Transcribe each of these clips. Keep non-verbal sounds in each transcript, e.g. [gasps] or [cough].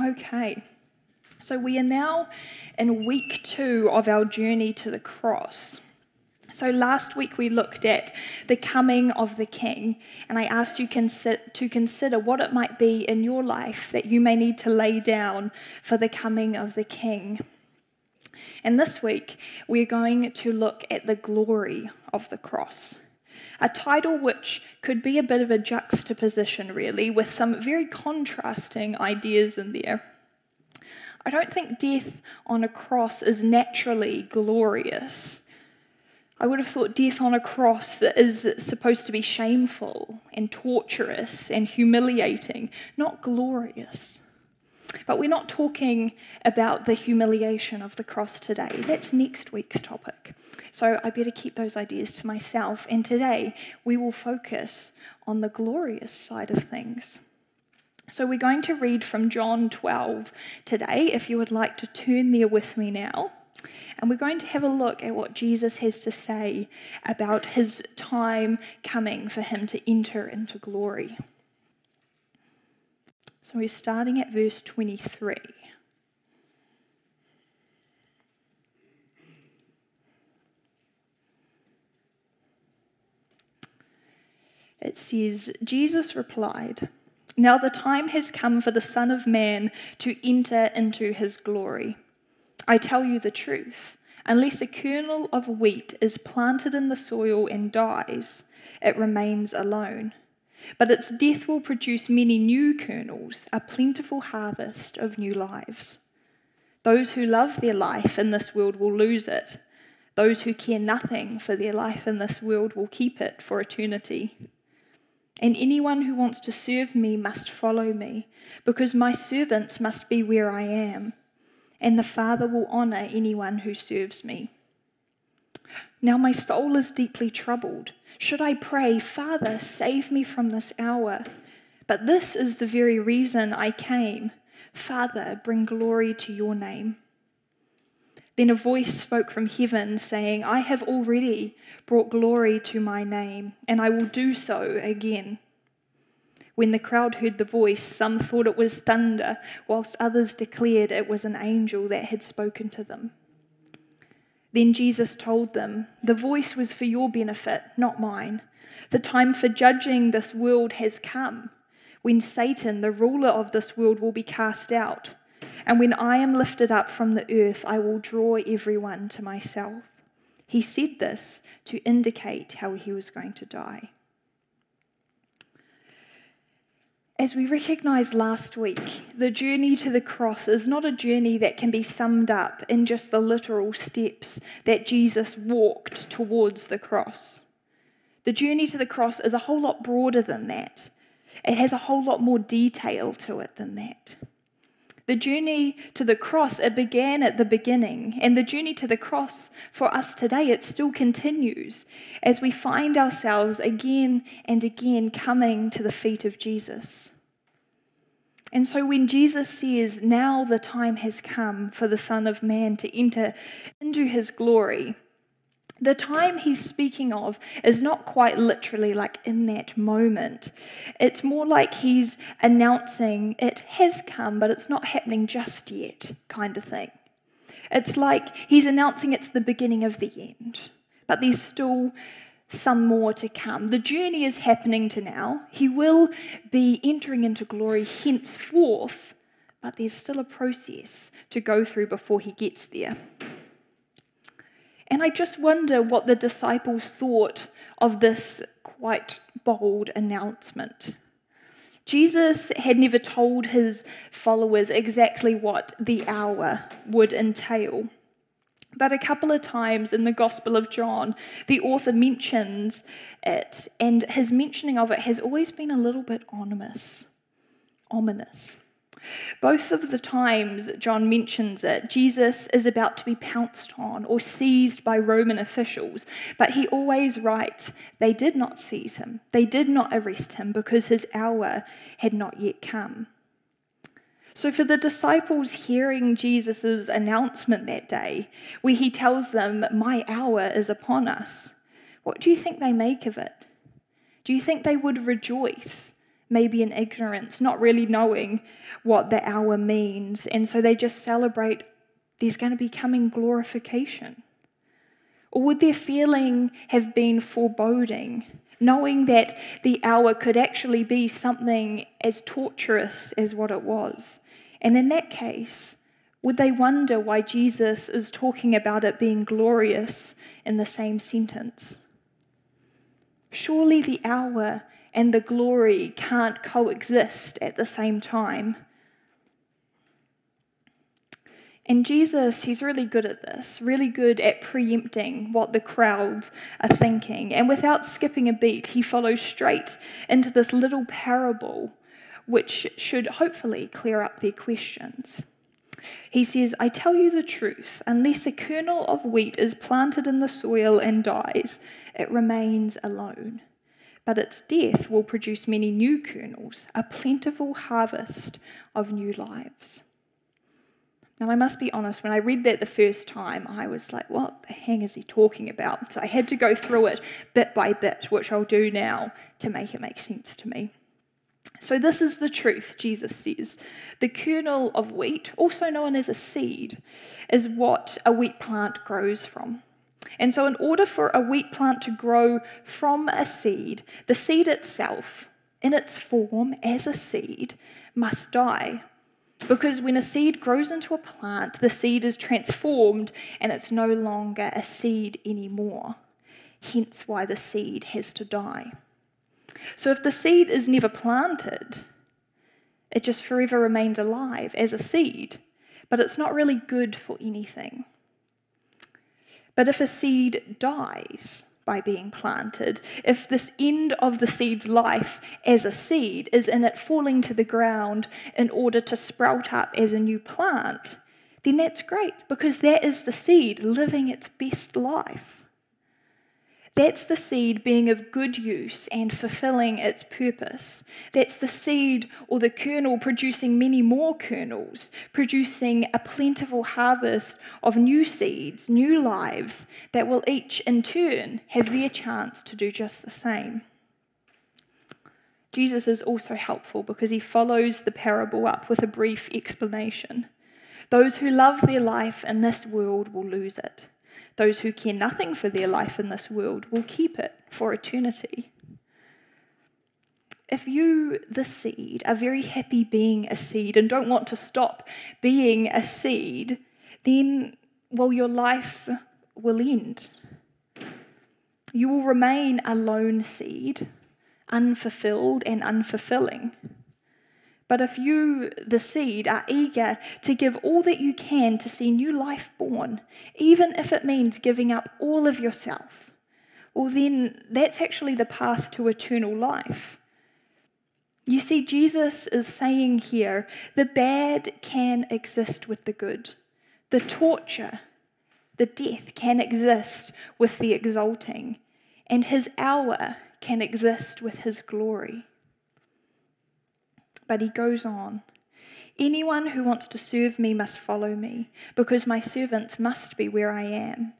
Okay, so we are now in week two of our journey to the cross. So last week we looked at the coming of the King, and I asked you to consider what it might be in your life that you may need to lay down for the coming of the King. And this week we're going to look at the glory of the cross a title which could be a bit of a juxtaposition, really, with some very contrasting ideas in there. I don't think death on a cross is naturally glorious. I would have thought death on a cross is supposed to be shameful and torturous and humiliating, not glorious. But we're not talking about the humiliation of the cross today. That's next week's topic. So I better keep those ideas to myself. And today we will focus on the glorious side of things. So we're going to read from John 12 today, if you would like to turn there with me now. And we're going to have a look at what Jesus has to say about his time coming for him to enter into glory. So we're starting at verse 23. It says, Jesus replied, Now the time has come for the Son of Man to enter into his glory. I tell you the truth. Unless a kernel of wheat is planted in the soil and dies, it remains alone. But its death will produce many new kernels, a plentiful harvest of new lives. Those who love their life in this world will lose it. Those who care nothing for their life in this world will keep it for eternity. And anyone who wants to serve me must follow me, because my servants must be where I am, and the Father will honor anyone who serves me. Now my soul is deeply troubled. Should I pray, Father, save me from this hour? But this is the very reason I came. Father, bring glory to your name. Then a voice spoke from heaven, saying, I have already brought glory to my name, and I will do so again. When the crowd heard the voice, some thought it was thunder, whilst others declared it was an angel that had spoken to them. Then Jesus told them, The voice was for your benefit, not mine. The time for judging this world has come, when Satan, the ruler of this world, will be cast out. And when I am lifted up from the earth, I will draw everyone to myself. He said this to indicate how he was going to die. As we recognized last week, the journey to the cross is not a journey that can be summed up in just the literal steps that Jesus walked towards the cross. The journey to the cross is a whole lot broader than that. It has a whole lot more detail to it than that. The journey to the cross, it began at the beginning, and the journey to the cross for us today, it still continues as we find ourselves again and again coming to the feet of Jesus. And so when Jesus says, Now the time has come for the Son of Man to enter into his glory, the time he's speaking of is not quite literally like in that moment. It's more like he's announcing it has come, but it's not happening just yet, kind of thing. It's like he's announcing it's the beginning of the end, but there's still some more to come. The journey is happening to now. He will be entering into glory henceforth, but there's still a process to go through before he gets there. And I just wonder what the disciples thought of this quite bold announcement. Jesus had never told his followers exactly what the hour would entail. But a couple of times in the Gospel of John, the author mentions it, and his mentioning of it has always been a little bit ominous. Ominous. Both of the times John mentions it, Jesus is about to be pounced on or seized by Roman officials, but he always writes, They did not seize him, they did not arrest him because his hour had not yet come. So, for the disciples hearing Jesus' announcement that day, where he tells them, My hour is upon us, what do you think they make of it? Do you think they would rejoice maybe in ignorance, not really knowing what the hour means. And so they just celebrate there's going to be coming glorification. Or would their feeling have been foreboding, knowing that the hour could actually be something as torturous as what it was? And in that case, would they wonder why Jesus is talking about it being glorious in the same sentence? Surely the hour and the glory can't coexist at the same time. And Jesus, he's really good at this, really good at preempting what the crowds are thinking. And without skipping a beat, he follows straight into this little parable, which should hopefully clear up their questions. He says, I tell you the truth, unless a kernel of wheat is planted in the soil and dies, it remains alone. But its death will produce many new kernels, a plentiful harvest of new lives. Now, I must be honest, when I read that the first time, I was like, what the hang is he talking about? So I had to go through it bit by bit, which I'll do now to make it make sense to me. So, this is the truth, Jesus says. The kernel of wheat, also known as a seed, is what a wheat plant grows from. And so, in order for a wheat plant to grow from a seed, the seed itself, in its form as a seed, must die because when a seed grows into a plant, the seed is transformed and it's no longer a seed anymore. Hence, why the seed has to die. So, if the seed is never planted, it just forever remains alive as a seed, but it's not really good for anything. But if a seed dies, by being planted, if this end of the seed's life as a seed is in it falling to the ground in order to sprout up as a new plant, then that's great because that is the seed living its best life. That's the seed being of good use and fulfilling its purpose. That's the seed or the kernel producing many more kernels, producing a plentiful harvest of new seeds, new lives that will each in turn have their chance to do just the same. Jesus is also helpful because he follows the parable up with a brief explanation. Those who love their life in this world will lose it. Those who care nothing for their life in this world will keep it for eternity. If you, the seed, are very happy being a seed and don't want to stop being a seed, then, well, your life will end. You will remain a lone seed, unfulfilled and unfulfilling. But if you, the seed, are eager to give all that you can to see new life born, even if it means giving up all of yourself, well, then that's actually the path to eternal life. You see, Jesus is saying here the bad can exist with the good, the torture, the death can exist with the exalting, and his hour can exist with his glory. But he goes on Anyone who wants to serve me must follow me, because my servants must be where I am.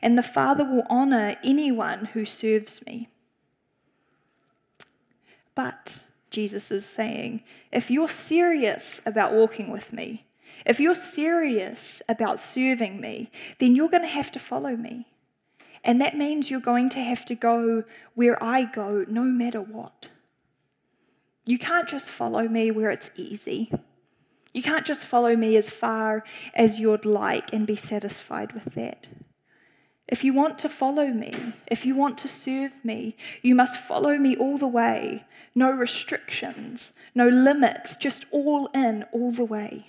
And the Father will honor anyone who serves me. But, Jesus is saying, if you're serious about walking with me, if you're serious about serving me, then you're going to have to follow me. And that means you're going to have to go where I go, no matter what. You can't just follow me where it's easy. You can't just follow me as far as you'd like and be satisfied with that. If you want to follow me, if you want to serve me, you must follow me all the way. No restrictions, no limits, just all in, all the way.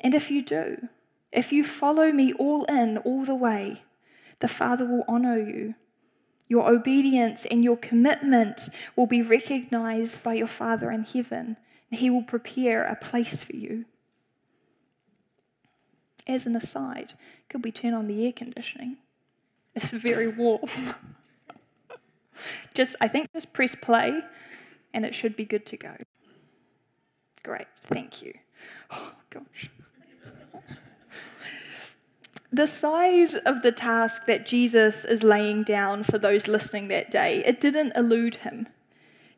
And if you do, if you follow me all in, all the way, the Father will honor you your obedience and your commitment will be recognized by your Father in heaven, and He will prepare a place for you. As an aside, could we turn on the air conditioning? It's very warm. [laughs] just, I think, just press play, and it should be good to go. Great, thank you. [gasps] Oh, gosh. The size of the task that Jesus is laying down for those listening that day, it didn't elude him.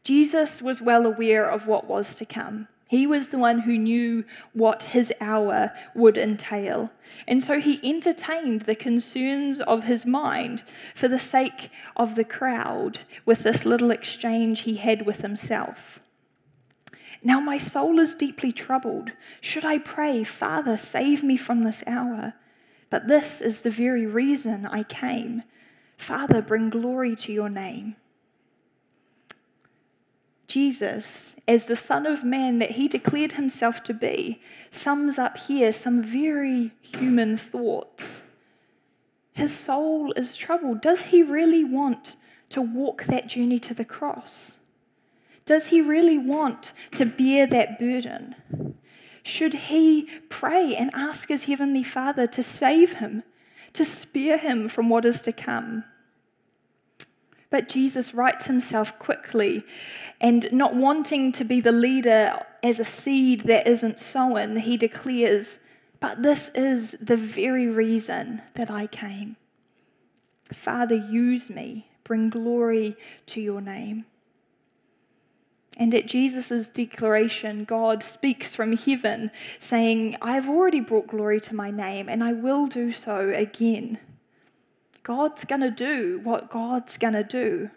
Jesus was well aware of what was to come. He was the one who knew what his hour would entail. And so he entertained the concerns of his mind for the sake of the crowd with this little exchange he had with himself. Now my soul is deeply troubled. Should I pray, Father, save me from this hour? But this is the very reason I came. Father, bring glory to your name. Jesus, as the Son of Man that he declared himself to be, sums up here some very human thoughts. His soul is troubled. Does he really want to walk that journey to the cross? Does he really want to bear that burden? Should he pray and ask his heavenly Father to save him, to spare him from what is to come? But Jesus rights himself quickly, and not wanting to be the leader as a seed that isn't sown, he declares, But this is the very reason that I came. Father, use me, bring glory to your name. And at Jesus' declaration, God speaks from heaven, saying, I have already brought glory to my name, and I will do so again. God's going to do what God's going to do.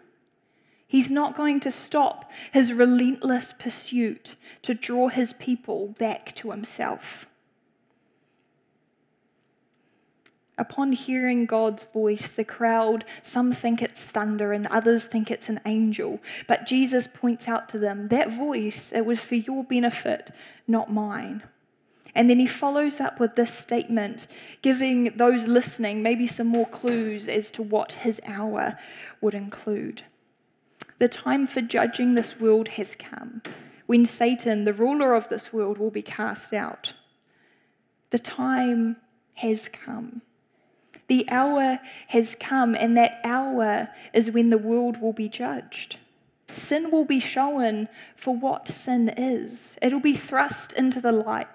He's not going to stop his relentless pursuit to draw his people back to himself. Upon hearing God's voice, the crowd, some think it's thunder and others think it's an angel. But Jesus points out to them that voice, it was for your benefit, not mine. And then he follows up with this statement, giving those listening maybe some more clues as to what his hour would include. The time for judging this world has come, when Satan, the ruler of this world, will be cast out. The time has come. The hour has come, and that hour is when the world will be judged. Sin will be shown for what sin is. It'll be thrust into the light.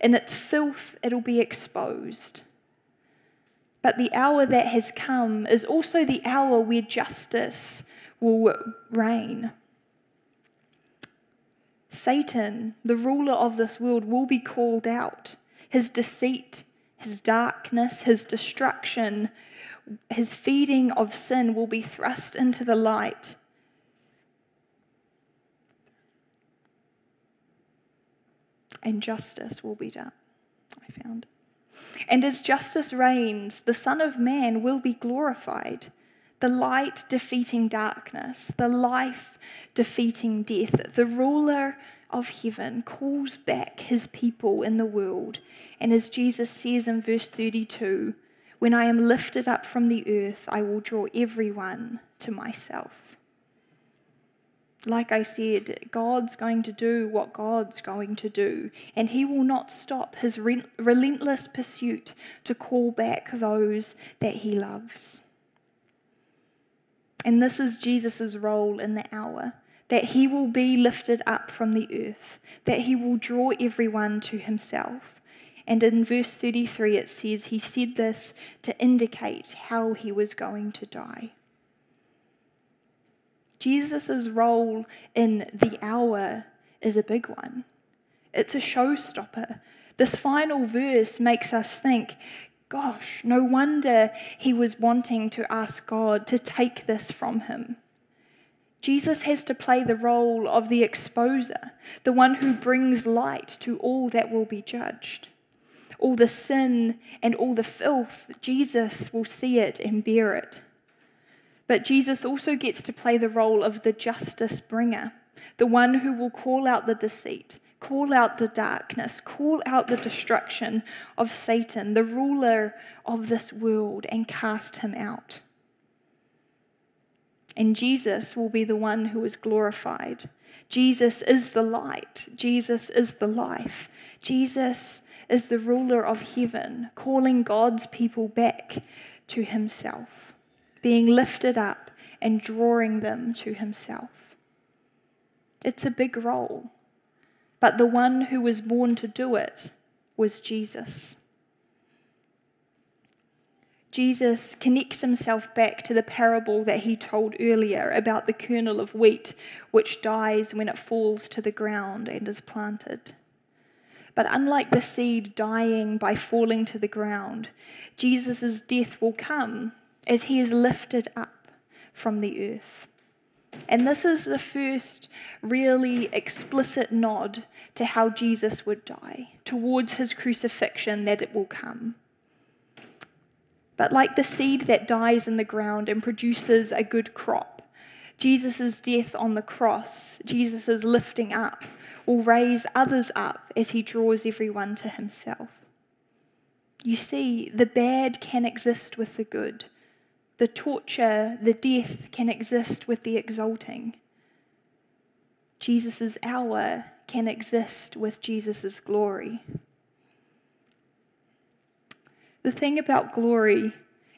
In its filth, it'll be exposed. But the hour that has come is also the hour where justice will reign. Satan, the ruler of this world, will be called out. His deceit, his darkness, his destruction, his feeding of sin will be thrust into the light. and justice will be done. I found. And as justice reigns, the Son of Man will be glorified. The light defeating darkness, the life defeating death, the ruler of heaven calls back his people in the world. And as Jesus says in verse 32, when I am lifted up from the earth, I will draw everyone to myself like I said, God's going to do what God's going to do, and He will not stop His re- relentless pursuit to call back those that He loves. And this is Jesus' role in the hour that He will be lifted up from the earth, that He will draw everyone to Himself. And in verse 33, it says, He said this to indicate how He was going to die. Jesus' role in the hour is a big one. It's a showstopper. This final verse makes us think gosh, no wonder he was wanting to ask God to take this from him. Jesus has to play the role of the exposer, the one who brings light to all that will be judged. All the sin and all the filth, Jesus will see it and bear it. But Jesus also gets to play the role of the justice bringer, the one who will call out the deceit, call out the darkness, call out the destruction of Satan, the ruler of this world, and cast him out. And Jesus will be the one who is glorified. Jesus is the light. Jesus is the life. Jesus is the ruler of heaven, calling God's people back to himself being lifted up and drawing them to himself. It's a big role, but the one who was born to do it was Jesus. Jesus connects himself back to the parable that he told earlier about the kernel of wheat which dies when it falls to the ground and is planted. But unlike the seed dying by falling to the ground, Jesus' death will come as he is lifted up from the earth. And this is the first really explicit nod to how Jesus would die, towards his crucifixion, that it will come. But like the seed that dies in the ground and produces a good crop, Jesus' death on the cross, Jesus' lifting up, will raise others up as he draws everyone to himself. You see, the bad can exist with the good. The torture, the death can exist with the exalting. Jesus' hour can exist with Jesus' glory. The thing about glory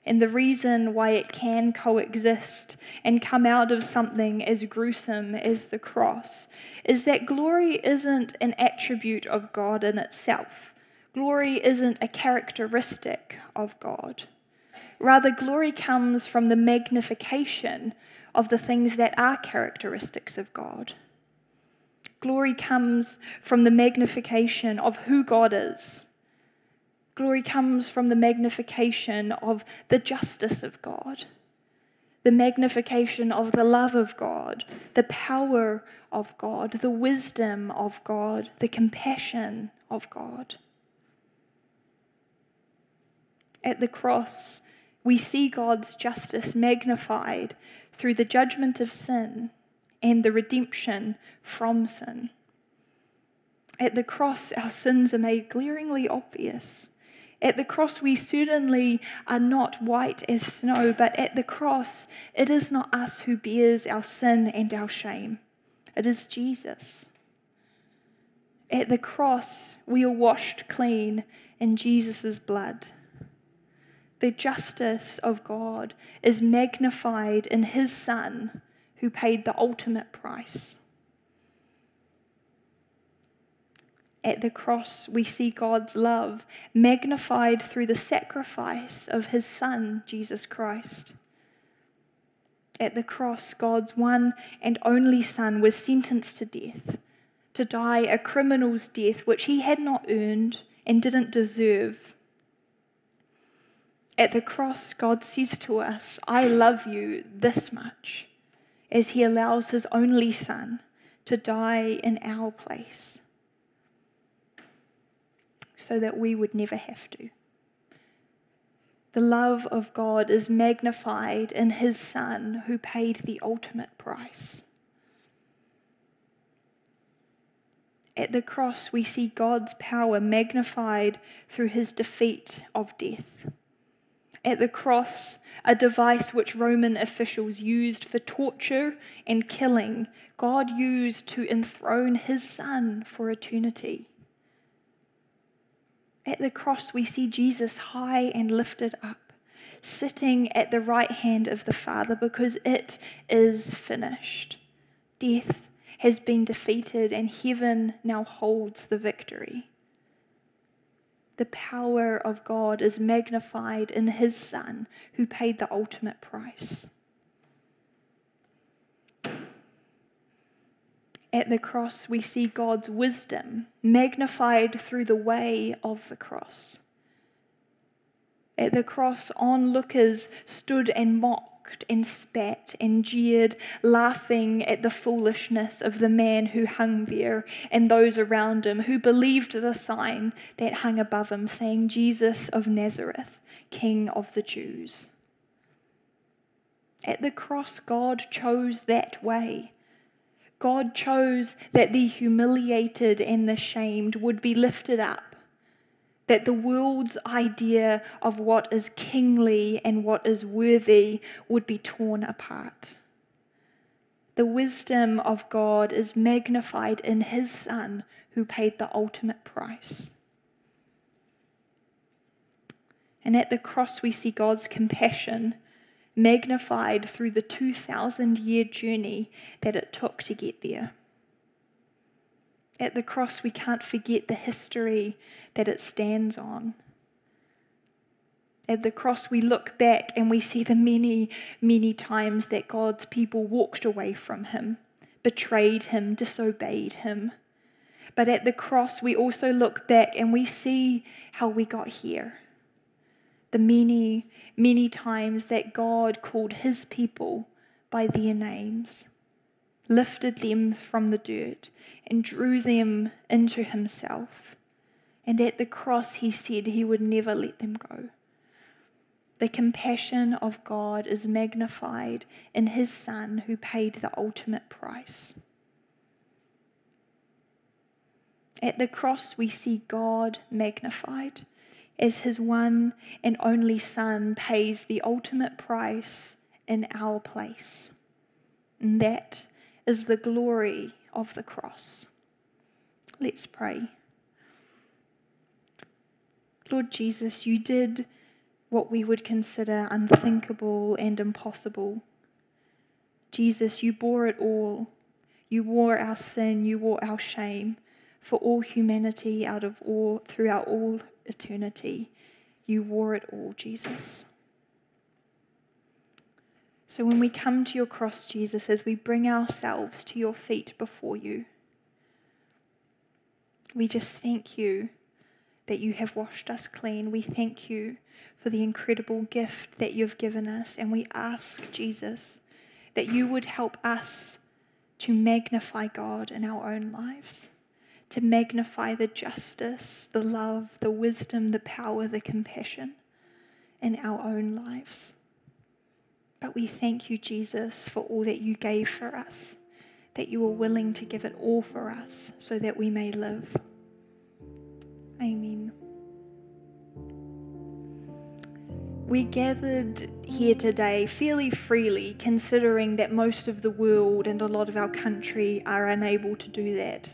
and the reason why it can coexist and come out of something as gruesome as the cross is that glory isn't an attribute of God in itself. Glory isn't a characteristic of God. Rather, glory comes from the magnification of the things that are characteristics of God. Glory comes from the magnification of who God is Glory comes from the magnification of the justice of God, the magnification of the love of God, the power of God, the wisdom of God, the compassion of God. At the cross, we see God's justice magnified through the judgment of sin and the redemption from sin. At the cross, our sins are made glaringly obvious. At the cross, we certainly are not white as snow, but at the cross, it is not us who bears our sin and our shame. It is Jesus. At the cross, we are washed clean in Jesus' blood. The justice of God is magnified in His Son, who paid the ultimate price. At the cross, we see God's love magnified through the sacrifice of his Son, Jesus Christ. At the cross, God's one and only Son was sentenced to death, to die a criminal's death which he had not earned and didn't deserve. At the cross, God says to us, I love you this much, as he allows his only Son to die in our place so that we would never have to. The love of God is magnified in His Son who paid the ultimate price. At the cross, we see God's power magnified through His defeat of death. At the cross, a device which Roman officials used for torture and killing, God used to enthrone His Son for eternity. At the cross, we see Jesus high and lifted up, sitting at the right hand of the Father because it is finished. Death has been defeated, and heaven now holds the victory. The power of God is magnified in His Son, who paid the ultimate price. At the cross, we see God's wisdom magnified through the way of the cross. At the cross, onlookers stood and mocked and spat and jeered, laughing at the foolishness of the man who hung there and those around him who believed the sign that hung above him, saying, Jesus of Nazareth, King of the Jews. At the cross, God chose that way God chose that the humiliated and the shamed would be lifted up, that the world's idea of what is kingly and what is worthy would be torn apart. The wisdom of God is magnified in His Son who paid the ultimate price. And at the cross, we see God's compassion magnified through the 2,000 year journey that it took to get there. At the cross, we can't forget the history that it stands on. At the cross, we look back and we see the many, many times that God's people walked away from Him, betrayed Him, disobeyed Him. But at the cross, we also look back and we see how we got here. The many, many times that God called His people by their names, lifted them from the dirt, and drew them into Himself. And at the cross, He said He would never let them go. The compassion of God is magnified in His Son who paid the ultimate price. At the cross, we see God magnified as His one and only Son pays the ultimate price in our place. And that is the glory of the cross. Let's pray. Lord Jesus, you did what we would consider unthinkable and impossible. Jesus, you bore it all. You wore our sin, you wore our shame for all humanity out of all throughout all eternity. You wore it all, Jesus. So when we come to your cross, Jesus, as we bring ourselves to your feet before you, we just thank you that you have washed us clean. We thank you for the incredible gift that you've given us. And we ask, Jesus, that you would help us to magnify God in our own lives, to magnify the justice, the love, the wisdom, the power, the compassion in our own lives. But we thank you, Jesus, for all that you gave for us, that you were willing to give it all for us so that we may live. Amen. We gathered here today fairly freely, considering that most of the world and a lot of our country are unable to do that.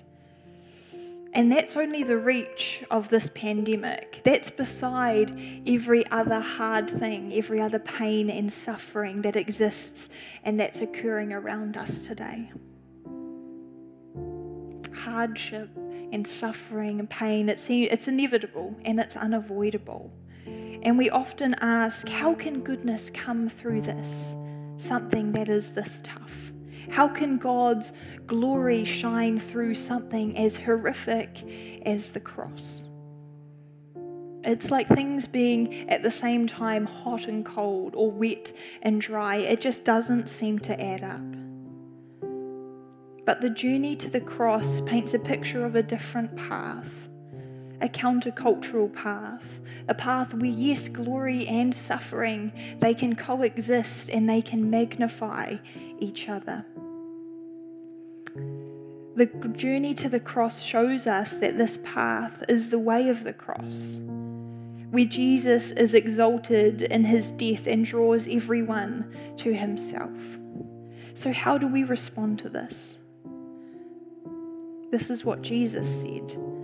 And that's only the reach of this pandemic. That's beside every other hard thing, every other pain and suffering that exists and that's occurring around us today. Hardship and suffering and pain, it's, it's inevitable and it's unavoidable. And we often ask, how can goodness come through this? Something that is this tough. How can God's glory shine through something as horrific as the cross? It's like things being at the same time hot and cold or wet and dry. It just doesn't seem to add up. But the journey to the cross paints a picture of a different path, a countercultural path, a path where, yes, glory and suffering, they can coexist and they can magnify each other. The journey to the cross shows us that this path is the way of the cross, where Jesus is exalted in his death and draws everyone to himself. So, how do we respond to this? This is what Jesus said.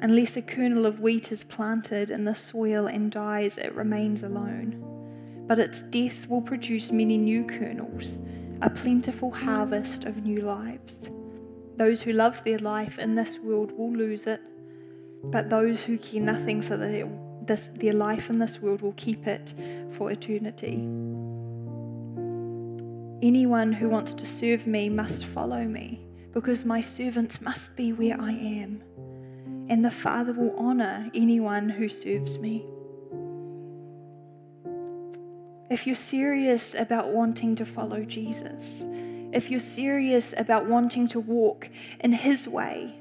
Unless a kernel of wheat is planted in the soil and dies, it remains alone. But its death will produce many new kernels, a plentiful harvest of new lives. Those who love their life in this world will lose it, but those who care nothing for their, this, their life in this world will keep it for eternity. Anyone who wants to serve me must follow me, because my servants must be where I am and the Father will honor anyone who serves me. If you're serious about wanting to follow Jesus, if you're serious about wanting to walk in His way,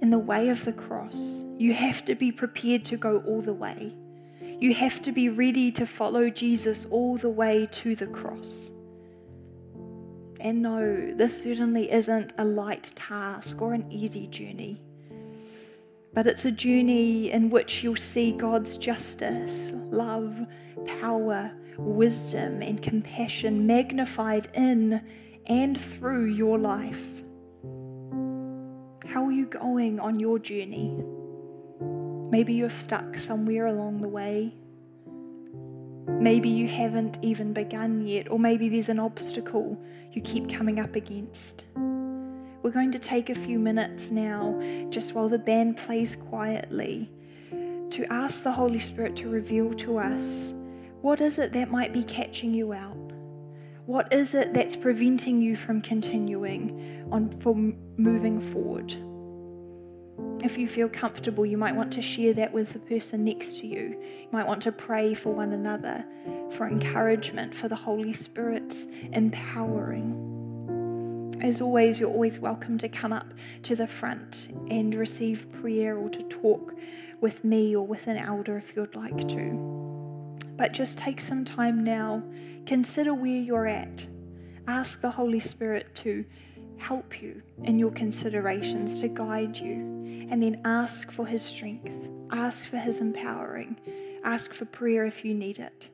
in the way of the cross, you have to be prepared to go all the way. You have to be ready to follow Jesus all the way to the cross. And no, this certainly isn't a light task or an easy journey but it's a journey in which you'll see God's justice, love, power, wisdom, and compassion magnified in and through your life. How are you going on your journey? Maybe you're stuck somewhere along the way. Maybe you haven't even begun yet, or maybe there's an obstacle you keep coming up against. We're going to take a few minutes now, just while the band plays quietly, to ask the Holy Spirit to reveal to us what is it that might be catching you out? What is it that's preventing you from continuing on from moving forward? If you feel comfortable, you might want to share that with the person next to you. You might want to pray for one another, for encouragement, for the Holy Spirit's empowering. As always, you're always welcome to come up to the front and receive prayer or to talk with me or with an elder if you'd like to. But just take some time now, consider where you're at. Ask the Holy Spirit to help you in your considerations, to guide you, and then ask for His strength, ask for His empowering, ask for prayer if you need it.